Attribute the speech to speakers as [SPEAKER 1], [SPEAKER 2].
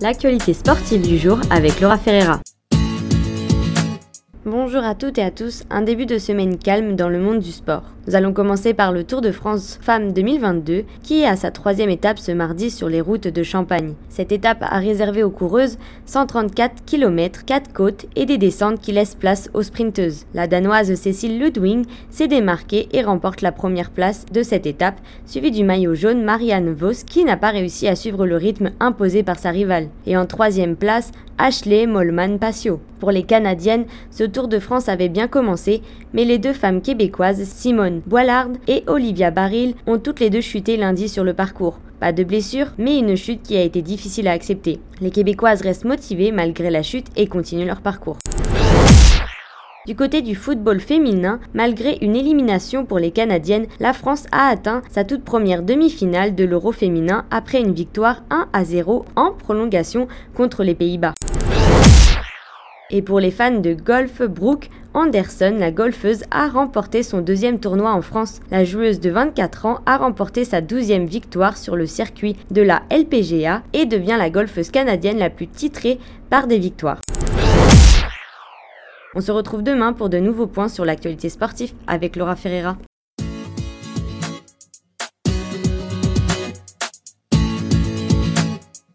[SPEAKER 1] l'actualité sportive du jour avec Laura Ferreira. Bonjour à toutes et à tous, un début de semaine calme dans le monde du sport. Nous allons commencer par le Tour de France Femmes 2022 qui est à sa troisième étape ce mardi sur les routes de Champagne. Cette étape a réservé aux coureuses 134 km, 4 côtes et des descentes qui laissent place aux sprinteuses. La danoise Cécile Ludwig s'est démarquée et remporte la première place de cette étape, suivie du maillot jaune Marianne Vos qui n'a pas réussi à suivre le rythme imposé par sa rivale. Et en troisième place, Ashley Molman Passio. Pour les Canadiennes, ce Tour de France avait bien commencé, mais les deux femmes québécoises, Simone Boilard et Olivia Baril, ont toutes les deux chuté lundi sur le parcours. Pas de blessure, mais une chute qui a été difficile à accepter. Les Québécoises restent motivées malgré la chute et continuent leur parcours. Du côté du football féminin, malgré une élimination pour les Canadiennes, la France a atteint sa toute première demi-finale de l'Euro féminin après une victoire 1 à 0 en prolongation contre les Pays-Bas. Et pour les fans de golf, Brooke Anderson, la golfeuse, a remporté son deuxième tournoi en France. La joueuse de 24 ans a remporté sa douzième victoire sur le circuit de la LPGA et devient la golfeuse canadienne la plus titrée par des victoires. On se retrouve demain pour de nouveaux points sur l'actualité sportive avec Laura Ferreira.